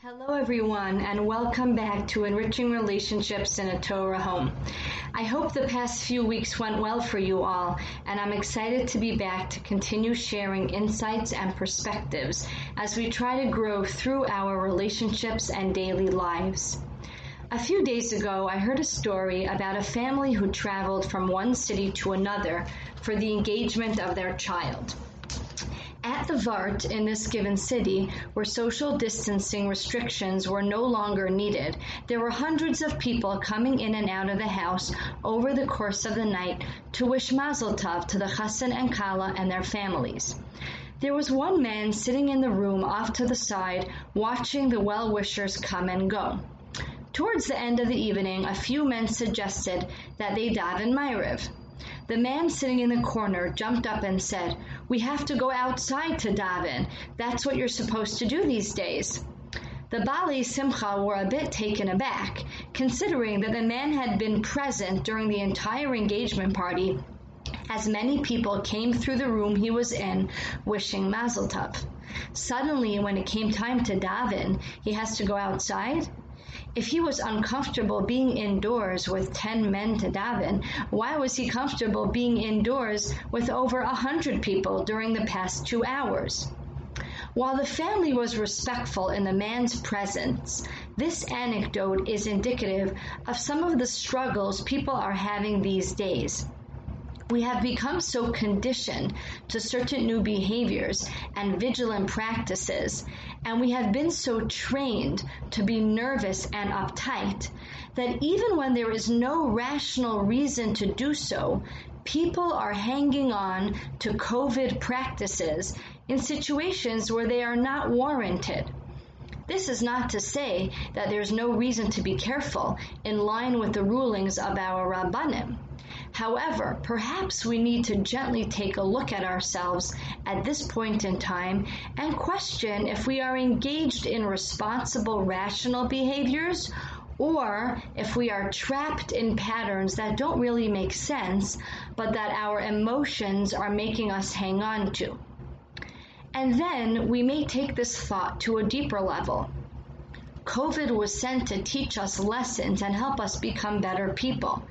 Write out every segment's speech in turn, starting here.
Hello, everyone, and welcome back to Enriching Relationships in a Torah Home. I hope the past few weeks went well for you all, and I'm excited to be back to continue sharing insights and perspectives as we try to grow through our relationships and daily lives. A few days ago, I heard a story about a family who traveled from one city to another for the engagement of their child. At the Vort in this given city, where social distancing restrictions were no longer needed, there were hundreds of people coming in and out of the house over the course of the night to wish Mazel Tov to the Chassan and Kala and their families. There was one man sitting in the room off to the side, watching the well wishers come and go. Towards the end of the evening, a few men suggested that they daven Ma'ariv. The man sitting in the corner jumped up and said, We have to go outside to daven. That's what you're supposed to do these days. The Baalei Simcha were a bit taken aback, considering that the man had been present during the entire engagement party as many people came through the room he was in wishing Mazel Tov. Suddenly, when it came time to daven, he has to go outside? If he was uncomfortable being indoors with 10 men to daven, why was he comfortable being indoors with over a 100 people during the past two hours? While the family was respectful in the man's presence, this anecdote is indicative of some of the struggles people are having these days. We have become so conditioned to certain new behaviors and vigilant practices, and we have been so trained to be nervous and uptight that even when there is no rational reason to do so, people are hanging on to COVID practices in situations where they are not warranted. This is not to say that there's no reason to be careful in line with the rulings of our Rabbanim. However, perhaps we need to gently take a look at ourselves at this point in time and question if we are engaged in responsible, rational behaviors or if we are trapped in patterns that don't really make sense, but that our emotions are making us hang on to. And then we may take this thought to a deeper level. COVID was sent to teach us lessons and help us become better people.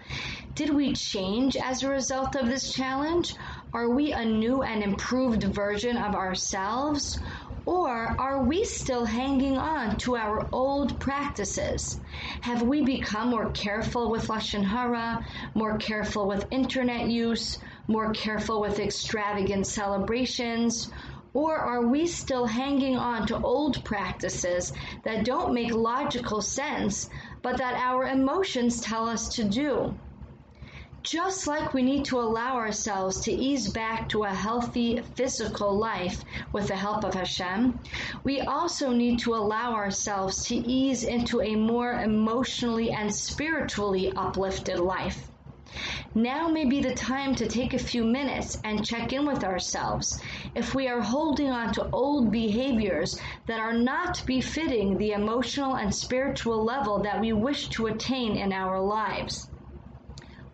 Did we change as a result of this challenge? Are we a new and improved version of ourselves? Or are we still hanging on to our old practices? Have we become more careful with Lashon Hara, more careful with internet use, more careful with extravagant celebrations? Or are we still hanging on to old practices that don't make logical sense, but that our emotions tell us to do? Just like we need to allow ourselves to ease back to a healthy physical life with the help of Hashem, we also need to allow ourselves to ease into a more emotionally and spiritually uplifted life. Now may be the time to take a few minutes and check in with ourselves if we are holding on to old behaviors that are not befitting the emotional and spiritual level that we wish to attain in our lives.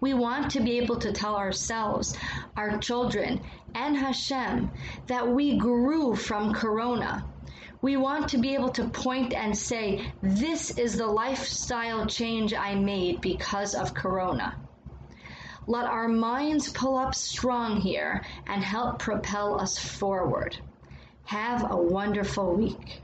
We want to be able to tell ourselves, our children, and Hashem that we grew from Corona. We want to be able to point and say, this is the lifestyle change I made because of Corona. Let our minds pull up strong here and help propel us forward. Have a wonderful week.